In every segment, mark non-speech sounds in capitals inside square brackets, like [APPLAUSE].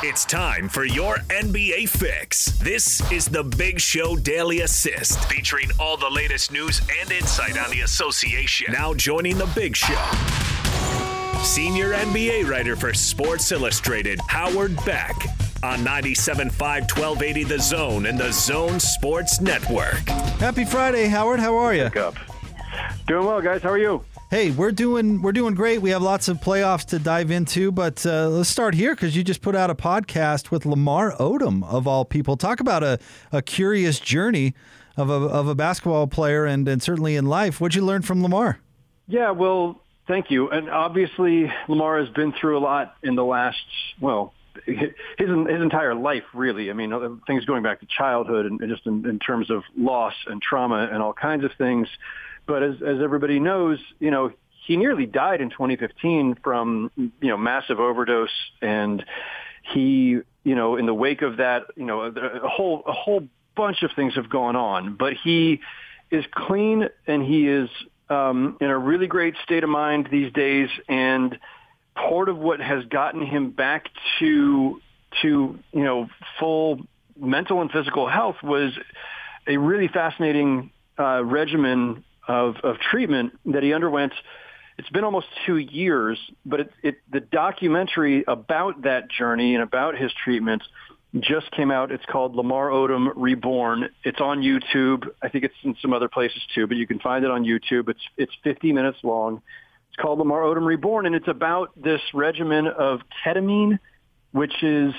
It's time for your NBA fix. This is the Big Show Daily Assist, featuring all the latest news and insight on the association. Now joining the Big Show. Senior NBA writer for Sports Illustrated, Howard Beck, on 97.5 1280 The Zone and the Zone Sports Network. Happy Friday, Howard. How are you? Up. Doing well, guys. How are you? Hey, we're doing we're doing great. We have lots of playoffs to dive into, but uh, let's start here because you just put out a podcast with Lamar Odom of all people. Talk about a, a curious journey of a of a basketball player and and certainly in life. What'd you learn from Lamar? Yeah, well, thank you. And obviously, Lamar has been through a lot in the last well. His his entire life, really. I mean, things going back to childhood and just in, in terms of loss and trauma and all kinds of things. But as, as everybody knows, you know, he nearly died in 2015 from, you know, massive overdose. And he, you know, in the wake of that, you know, a whole, a whole bunch of things have gone on. But he is clean and he is um, in a really great state of mind these days. And part of what has gotten him back to, to, you know, full mental and physical health was a really fascinating uh, regimen of, of treatment that he underwent. It's been almost two years, but it, it, the documentary about that journey and about his treatment just came out. It's called Lamar Odom Reborn. It's on YouTube. I think it's in some other places too, but you can find it on YouTube. It's it's 50 minutes long. It's called Lamar Odom Reborn, and it's about this regimen of ketamine, which is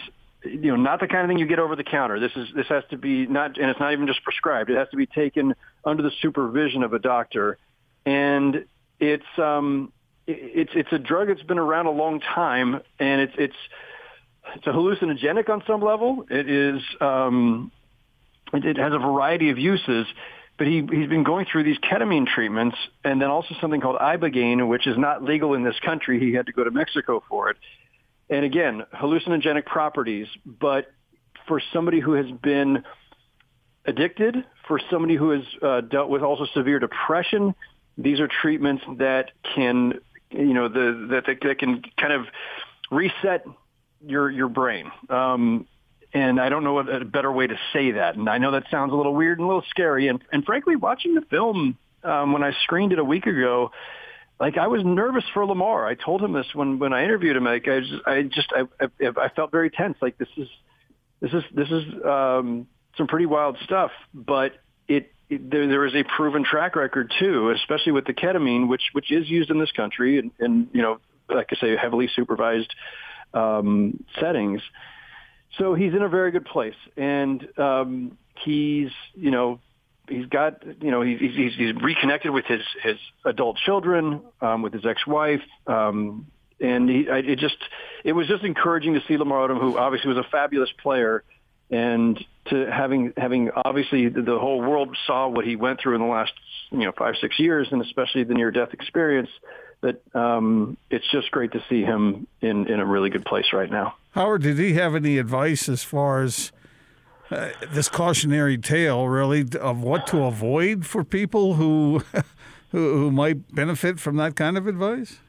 you know not the kind of thing you get over the counter. This is this has to be not, and it's not even just prescribed. It has to be taken under the supervision of a doctor, and it's um it's it's a drug that's been around a long time, and it's it's it's a hallucinogenic on some level. It is um it, it has a variety of uses. But he, he's been going through these ketamine treatments and then also something called Ibogaine, which is not legal in this country. He had to go to Mexico for it and again, hallucinogenic properties, but for somebody who has been addicted, for somebody who has uh, dealt with also severe depression, these are treatments that can, you know, the, that, that can kind of reset your your brain. Um, and I don't know a better way to say that. And I know that sounds a little weird and a little scary. And, and frankly, watching the film um, when I screened it a week ago, like I was nervous for Lamar. I told him this when when I interviewed him. Like I just I just I I, I felt very tense. Like this is this is this is um, some pretty wild stuff. But it, it there there is a proven track record too, especially with the ketamine, which which is used in this country and, and you know like I say heavily supervised um, settings. So he's in a very good place, and um, he's you know he's got you know he's he's, he's reconnected with his his adult children, um, with his ex-wife, um, and he I, it just it was just encouraging to see Lamar Odom, who obviously was a fabulous player, and to having having obviously the, the whole world saw what he went through in the last you know five six years, and especially the near death experience. That um, it's just great to see him in in a really good place right now. Howard, did he have any advice as far as uh, this cautionary tale, really, of what to avoid for people who, [LAUGHS] who who might benefit from that kind of advice?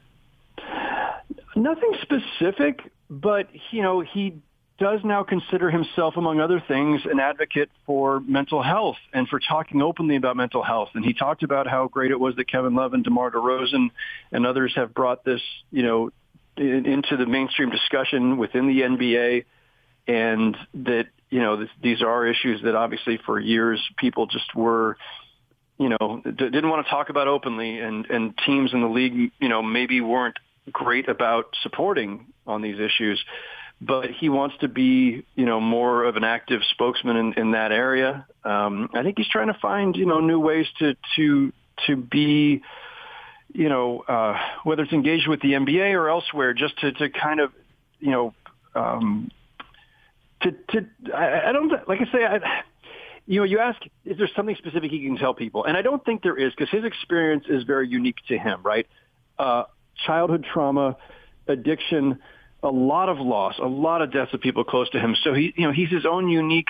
Nothing specific, but you know he does now consider himself, among other things, an advocate for mental health and for talking openly about mental health. And he talked about how great it was that Kevin Love and DeMar DeRozan and others have brought this, you know, into the mainstream discussion within the NBA, and that you know, this, these are issues that obviously for years people just were, you know, d- didn't want to talk about openly, and and teams in the league, you know, maybe weren't great about supporting on these issues. But he wants to be, you know, more of an active spokesman in, in that area. Um, I think he's trying to find, you know, new ways to to to be, you know, uh, whether it's engaged with the NBA or elsewhere, just to to kind of, you know, um, to to I, I don't like I say I you know, you ask, is there something specific he can tell people? And I don't think there is because his experience is very unique to him, right? Uh, childhood trauma, addiction, a lot of loss, a lot of deaths of people close to him. So he, you know, he's his own unique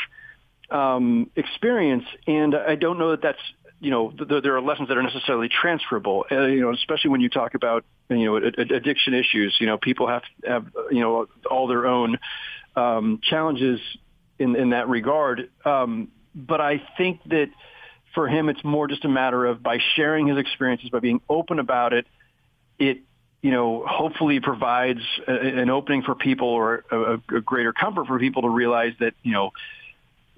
um, experience, and I don't know that that's you know, th- there are lessons that are necessarily transferable. Uh, you know, especially when you talk about you know ad- addiction issues. You know, people have have you know all their own um, challenges in in that regard. Um, but I think that for him, it's more just a matter of by sharing his experiences, by being open about it, it you know, hopefully provides a, an opening for people or a, a greater comfort for people to realize that, you know,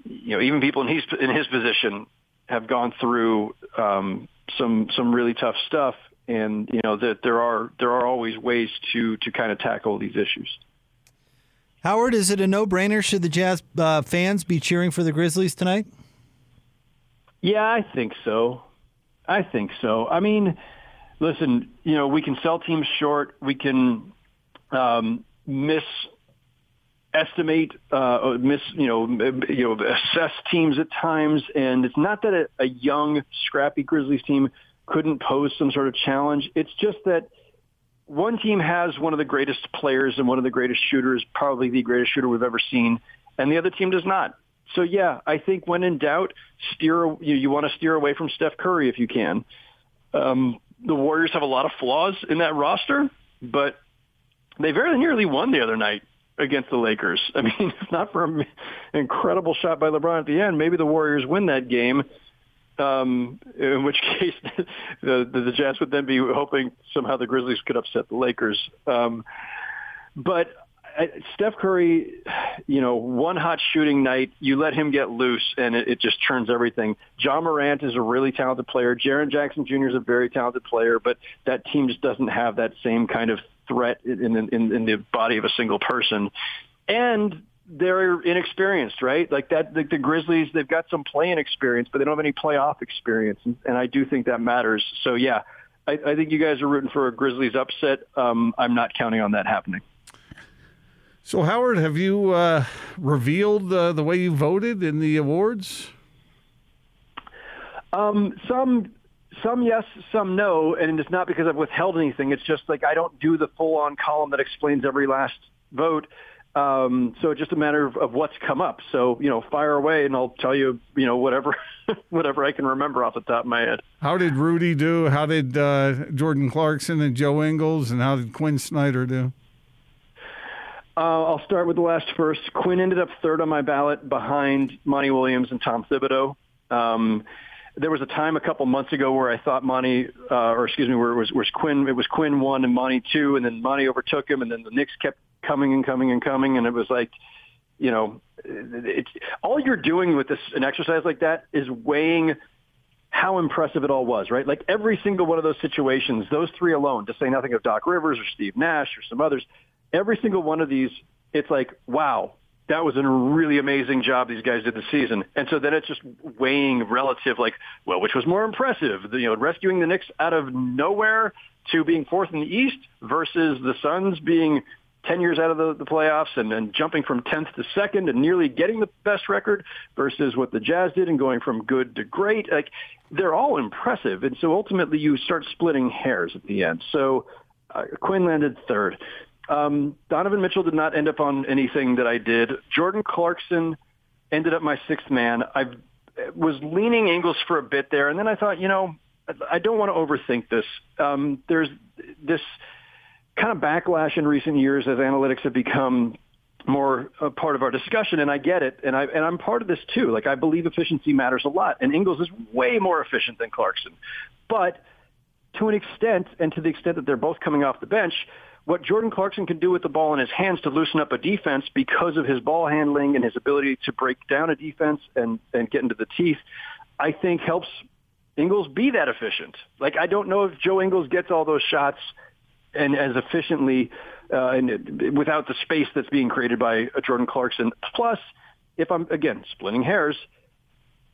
you know, even people in his in his position have gone through um, some some really tough stuff, and you know that there are there are always ways to to kind of tackle these issues. Howard, is it a no-brainer? Should the Jazz uh, fans be cheering for the Grizzlies tonight? Yeah, I think so. I think so. I mean, listen, you know, we can sell teams short. We can um, miss estimate, uh, miss, you know, you know, assess teams at times. And it's not that a, a young, scrappy Grizzlies team couldn't pose some sort of challenge. It's just that one team has one of the greatest players and one of the greatest shooters, probably the greatest shooter we've ever seen, and the other team does not. So yeah, I think when in doubt, steer you, you want to steer away from Steph Curry if you can. Um, the Warriors have a lot of flaws in that roster, but they very nearly won the other night against the Lakers. [LAUGHS] I mean, if not for an incredible shot by LeBron at the end, maybe the Warriors win that game. Um, in which [LAUGHS] case, the, the, the Jazz would then be hoping somehow the Grizzlies could upset the Lakers. Um, but Steph Curry, you know, one hot shooting night, you let him get loose and it, it just turns everything. Ja Morant is a really talented player. Jaren Jackson Jr. is a very talented player, but that team just doesn't have that same kind of threat in, in, in the body of a single person. And they're inexperienced, right? Like that, the, the Grizzlies, they've got some playing experience, but they don't have any playoff experience. And, and I do think that matters. So yeah, I, I think you guys are rooting for a Grizzlies upset. Um, I'm not counting on that happening. So, Howard, have you uh, revealed uh, the way you voted in the awards? Um, some, some yes, some no, and it's not because I've withheld anything. It's just like I don't do the full-on column that explains every last vote. Um, so it's just a matter of, of what's come up. So you know, fire away, and I'll tell you, you know, whatever, [LAUGHS] whatever I can remember off the top of my head. How did Rudy do? How did uh, Jordan Clarkson and Joe Ingles, and how did Quin Snyder do? Uh, I'll start with the last first. Quin ended up third on my ballot behind Monty Williams and Tom Thibodeau. Um, there was a time a couple months ago where I thought Monty, uh, or excuse me, where it was, was Quin, it was Quin one and Monty two, and then Monty overtook him, and then the Knicks kept coming and coming and coming, and it was like, you know, it's all you're doing with this an exercise like that is weighing how impressive it all was, right? Like every single one of those situations, those three alone, to say nothing of Doc Rivers or Steve Nash or some others, every single one of these, it's like, wow, that was a really amazing job these guys did this season. And so then it's just weighing relative, like, well, which was more impressive? You know, rescuing the Knicks out of nowhere to being fourth in the East versus the Suns being 10 years out of the, the playoffs and, and jumping from 10th to second and nearly getting the best record versus what the Jazz did and going from good to great. Like, they're all impressive. And so ultimately you start splitting hairs at the end. So uh, Quin landed third. Um, Donovan Mitchell did not end up on anything that I did. Jordan Clarkson ended up my sixth man. I was leaning Ingles for a bit there, and then I thought, you know, I don't want to overthink this. Um, there's this kind of backlash in recent years as analytics have become more a part of our discussion, and I get it, and I and I'm part of this too. Like I believe efficiency matters a lot, and Ingles is way more efficient than Clarkson, but to an extent, and to the extent that they're both coming off the bench, what Jordan Clarkson can do with the ball in his hands to loosen up a defense because of his ball handling and his ability to break down a defense and, and get into the teeth, I think helps Ingles be that efficient. Like, I don't know if Joe Ingles gets all those shots and as efficiently uh, and without the space that's being created by uh, Jordan Clarkson. Plus, if I'm, again, splitting hairs,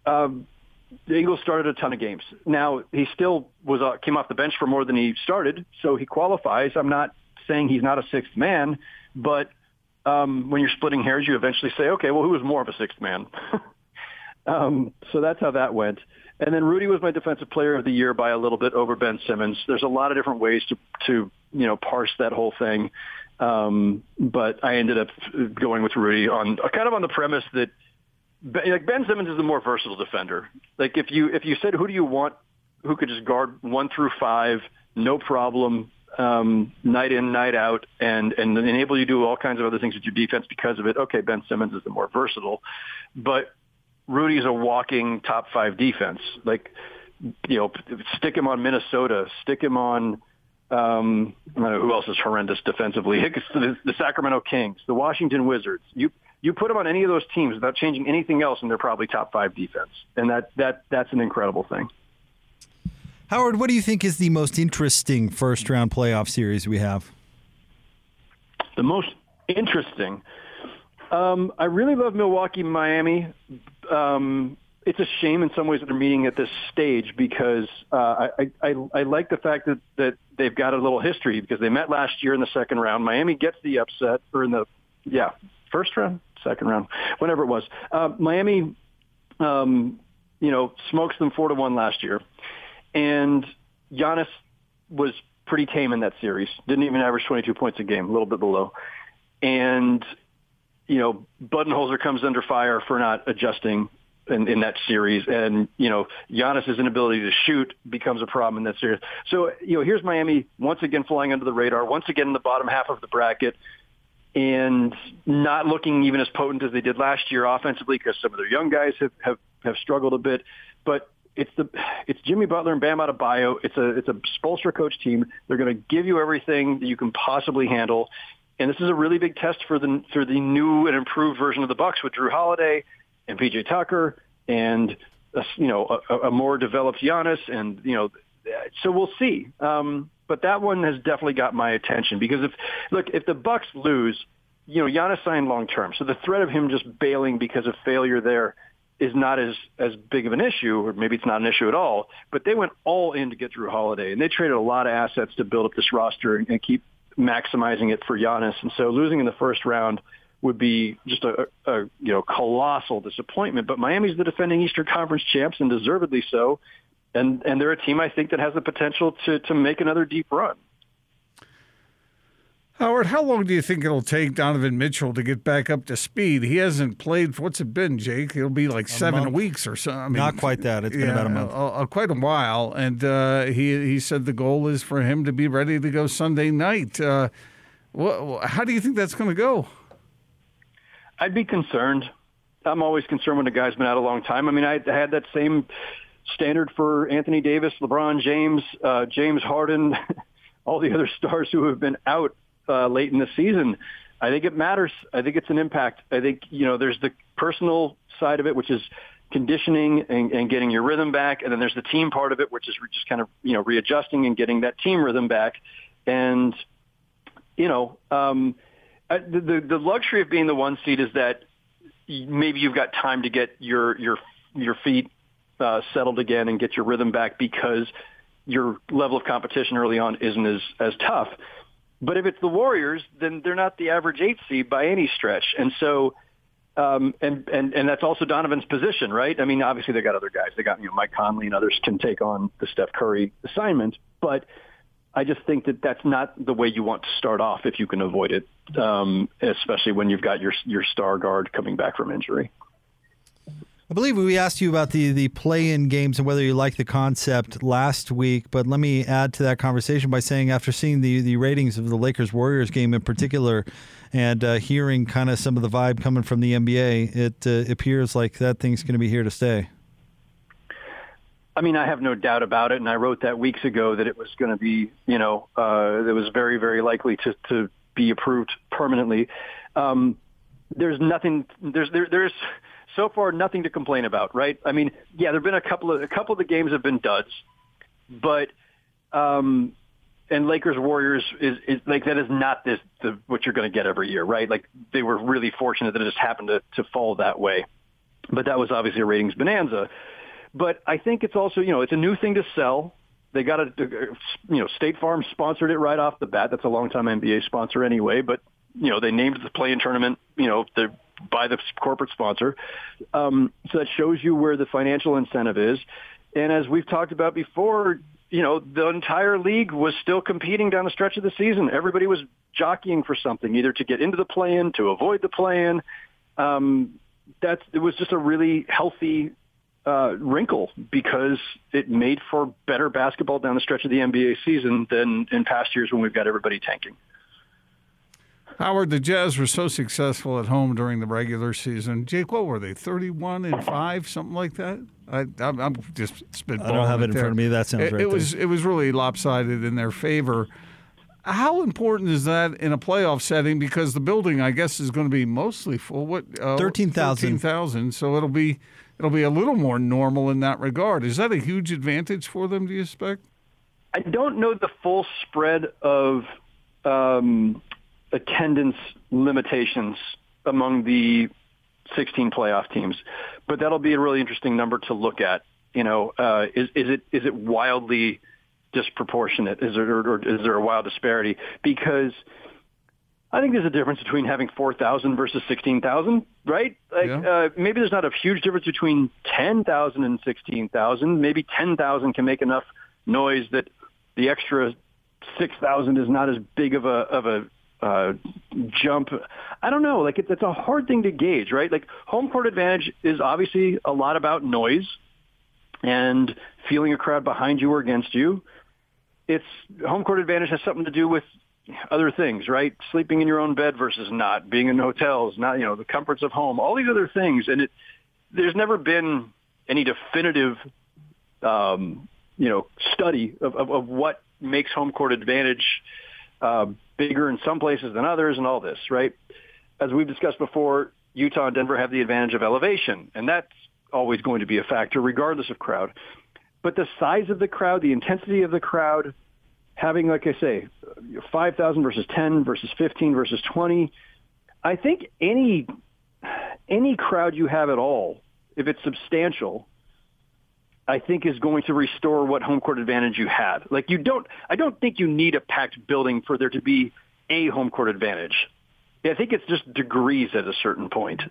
um, the started a ton of games. Now he still was uh, came off the bench for more than he started, so he qualifies. I'm not saying he's not a sixth man, but um, when you're splitting hairs, you eventually say, okay, well, who was more of a sixth man? [LAUGHS] um, so that's how that went. And then Rudy was my defensive player of the year by a little bit over Ben Simmons. There's a lot of different ways to, to you know, parse that whole thing. Um, but I ended up going with Rudy on kind of on the premise that like Ben Simmons is the more versatile defender. Like if you if you said who do you want who could just guard one through five, no problem, um, night in, night out, and and enable you to do all kinds of other things with your defense because of it. Okay, Ben Simmons is the more versatile, but Rudy's a walking top five defense. Like you know, stick him on Minnesota, stick him on. Um, I don't know who else is horrendous defensively. [LAUGHS] The, the Sacramento Kings, the Washington Wizards. You you put them on any of those teams without changing anything else, and they're probably top five defense, and that that that's an incredible thing. Howard, what do you think is the most interesting first round playoff series we have? The most interesting. Um, I really love Milwaukee, Miami. Um, it's a shame in some ways that they're meeting at this stage because uh, I, I, I like the fact that, that they've got a little history because they met last year in the second round. Miami gets the upset, or in the yeah first round, second round, whatever it was. Uh, Miami, um, you know, smokes them four to one last year. And Giannis was pretty tame in that series. Didn't even average 22 points a game, a little bit below. And, you know, Budenholzer comes under fire for not adjusting in, in that series. And, you know, Giannis's inability to shoot becomes a problem in that series. So, you know, here's Miami once again flying under the radar, once again in the bottom half of the bracket and not looking even as potent as they did last year offensively because some of their young guys have, have, have struggled a bit. But it's the it's Jimmy Butler and Bam Adebayo. It's a it's a Spoelstra coach team. They're going to give you everything that you can possibly handle, and this is a really big test for the for the new and improved version of the Bucks with Jrue Holiday and PJ Tucker and a, you know a, a more developed Giannis, and you know so we'll see. Um, but that one has definitely got my attention because if look if the Bucks lose, you know Giannis signed long term, so the threat of him just bailing because of failure there is not as as big of an issue, or maybe it's not an issue at all. But they went all in to get Jrue Holiday, and they traded a lot of assets to build up this roster and, and keep maximizing it for Giannis. And so losing in the first round would be just a, a you know colossal disappointment. But Miami's the defending Eastern Conference champs, and deservedly so. And and they're a team I think that has the potential to to make another deep run. Howard, how long do you think it'll take Donovan Mitchell to get back up to speed? He hasn't played. What's it been, Jake? It'll be like a seven month. weeks or so. I mean, Not quite that. It's been about a month. uh, quite a while. And uh, he he said the goal is for him to be ready to go Sunday night. Uh, wh- how do you think that's going to go? I'd be concerned. I'm always concerned when a guy's been out a long time. I mean, I had that same standard for Anthony Davis, LeBron James, uh, James Harden, [LAUGHS] all the other stars who have been out uh, late in the season. I think it matters. I think it's an impact. I think you know there's the personal side of it, which is conditioning and, and getting your rhythm back, and then there's the team part of it, which is just kind of you know readjusting and getting that team rhythm back. And you know um, the, the luxury of being the one seed is that maybe you've got time to get your your your feet uh, settled again and get your rhythm back because your level of competition early on isn't as as tough. But if it's the Warriors, then they're not the average eight seed by any stretch. And so, um, and, and, and that's also Donovan's position, right? I mean, obviously they got other guys. They got, you know, Mike Conley and others can take on the Steph Curry assignment. But I just think that that's not the way you want to start off if you can avoid it, um, especially when you've got your, your star guard coming back from injury. I believe we asked you about the, the play in games and whether you like the concept last week, but let me add to that conversation by saying after seeing the, the ratings of the Lakers Warriors game in particular and uh, hearing kind of some of the vibe coming from the NBA, it uh, appears like that thing's going to be here to stay. I mean, I have no doubt about it, and I wrote that weeks ago that it was going to be, you know, uh, it was very, very likely to, to be approved permanently. Um, there's nothing, there's, there, there's, so far nothing to complain about, right? I mean, yeah, there've been a couple of a couple of the games have been duds, but um, and Lakers Warriors is, is like that is not this the, what you're going to get every year, right? Like they were really fortunate that it just happened to to fall that way, but that was obviously a ratings bonanza. But I think it's also you know it's a new thing to sell. They got a you know State Farm sponsored it right off the bat. That's a long time NBA sponsor anyway, but you know they named the play-in tournament. You know the by the corporate sponsor. Um, so that shows you where the financial incentive is. And as we've talked about before, you know, the entire league was still competing down the stretch of the season. Everybody was jockeying for something, either to get into the play-in, to avoid the play-in. Um, that's it was just a really healthy uh, wrinkle because it made for better basketball down the stretch of the NBA season than in past years when we've got everybody tanking. Howard, the Jazz were so successful at home during the regular season. Jake, what were they? Thirty-one and five, something like that. I, I'm, I'm just spitballing. I don't have it in there. front of me. That sounds it, right. It was it was really lopsided in their favor. How important is that in a playoff setting? Because the building, I guess, is going to be mostly full. What uh, 13,000. Thirteen thousand. So it'll be it'll be a little more normal in that regard. Is that a huge advantage for them? Do you expect? I don't know the full spread of um, attendance limitations among the 16 playoff teams, but that'll be a really interesting number to look at. You know, uh, is, is it is it wildly disproportionate? Is there or is there a wild disparity? Because I think there's a difference between having 4,000 versus 16,000, right? Like Yeah. uh, maybe there's not a huge difference between 10,000 and 16,000. Maybe 10,000 can make enough noise that the extra 6,000 is not as big of a of a uh, jump. I don't know. Like it's, it's a hard thing to gauge, right? Like home court advantage is obviously a lot about noise and feeling a crowd behind you or against you. It's home court advantage has something to do with other things, right? Sleeping in your own bed versus not, being in hotels, not you know the comforts of home, all these other things, and it there's never been any definitive um, you know study of, of, of what makes home court advantage uh, bigger in some places than others, and all this, right? As we've discussed before, Utah and Denver have the advantage of elevation, and that's always going to be a factor, regardless of crowd. But the size of the crowd, the intensity of the crowd, having, like I say, 5,000 versus 10 versus 15 versus 20, I think any any crowd you have at all, if it's substantial, I think is going to restore what home court advantage you had. Like you don't, I don't think you need a packed building for there to be a home court advantage. I think it's just degrees at a certain point.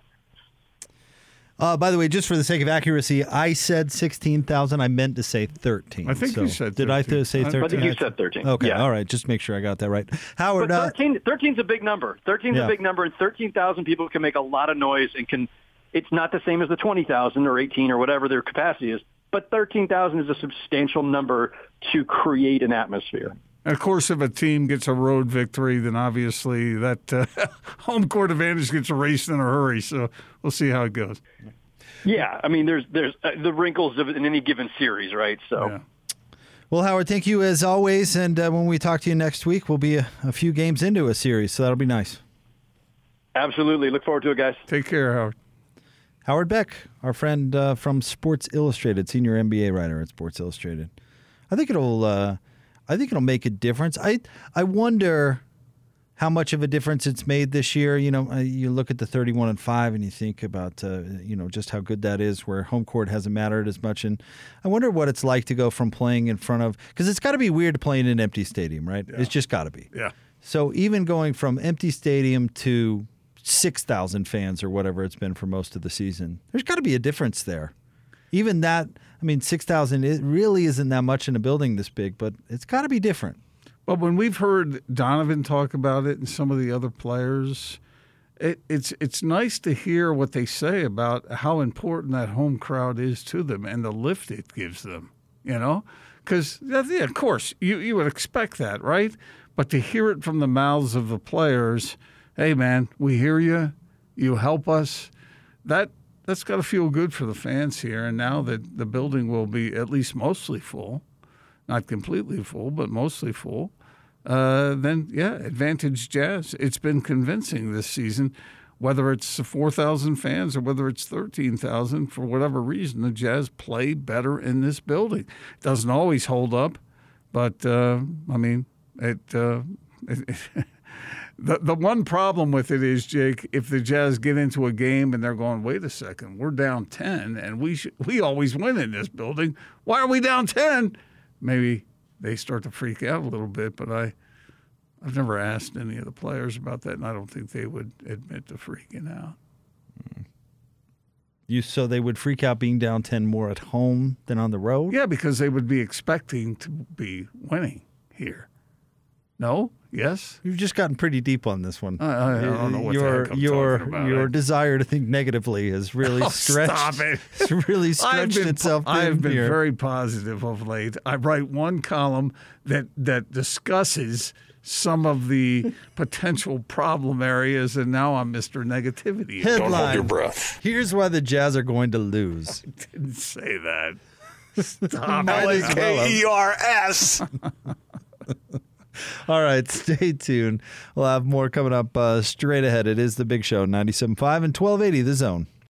Uh, by the way, just for the sake of accuracy, I said 16,000. I meant to say 13. I think So you said Did I 13. th- say I think you said 13. Okay, Yeah. all right. Just make sure I got that right. Howard, But uh, 13, 13 is a big number. 13 is Yeah. a big number, and 13,000 people can make a lot of noise and can. It's not the same as the 20,000 or 18 or whatever their capacity is, but 13,000 is a substantial number to create an atmosphere. And of course, if a team gets a road victory, then obviously that uh, [LAUGHS] home court advantage gets erased in a hurry. So we'll see how it goes. Yeah, I mean, there's there's uh, the wrinkles of in any given series, right? So. Yeah. well, Howard, thank you as always. And uh, when we talk to you next week, we'll be a, a few games into a series, so that'll be nice. Absolutely. Look forward to it, guys. Take care, Howard. Howard Beck, our friend uh, from Sports Illustrated, senior NBA writer at Sports Illustrated. I think it'll, uh, I think it'll make a difference. I, I wonder how much of a difference it's made this year. You know, uh, you look at the thirty-one and five, and you think about, uh, you know, just how good that is. Where home court hasn't mattered as much, and I wonder what it's like to go from playing in front of because it's got to be weird playing in an empty stadium, right? It's just got to be. Yeah. So even going from empty stadium to 6,000 fans or whatever it's been for most of the season, there's got to be a difference there. Even that, I mean, 6,000 it really isn't that much in a building this big, but it's got to be different. But when we've heard Donovan talk about it and some of the other players, it, it's it's nice to hear what they say about how important that home crowd is to them and the lift it gives them. You know, because yeah, of course you you would expect that, right? But to hear it from the mouths of the players, hey man, we hear you, you help us. That that's got to feel good for the fans here. And now that the building will be at least mostly full, not completely full, but mostly full, uh, then yeah, advantage Jazz. It's been convincing this season. Whether it's 4,000 fans or whether it's 13,000, for whatever reason, the Jazz play better in this building. It Doesn't always hold up, but uh, I mean, it, uh, [LAUGHS] it the the one problem with it is Jake, if the Jazz get into a game and they're going, wait a second, we're down ten, and we should, we always win in this building. Why are we down ten? Maybe they start to freak out a little bit. But I, I've never asked any of the players about that, and I don't think they would admit to freaking out. Mm. You so they would freak out being down 10 more at home than on the road? Yeah, because they would be expecting to be winning here. No? Yes? You've just gotten pretty deep on this one. I, I, I don't know what the your heck I'm your talking about. your I- desire to think negatively has [LAUGHS] oh, really Oh, stretched. stop it. [LAUGHS] It's really I've stretched been, itself. I've been here. very positive of late. I write one column that that discusses some of the [LAUGHS] potential problem areas, and now I'm Mr. Negativity. headline. breath. Here's why the Jazz are going to lose. didn't say that. Stop Might it. as well have. E R S. [LAUGHS] All right, stay tuned. We'll have more coming up uh, straight ahead. It is the Big Show, 97.5 and 1280 The Zone.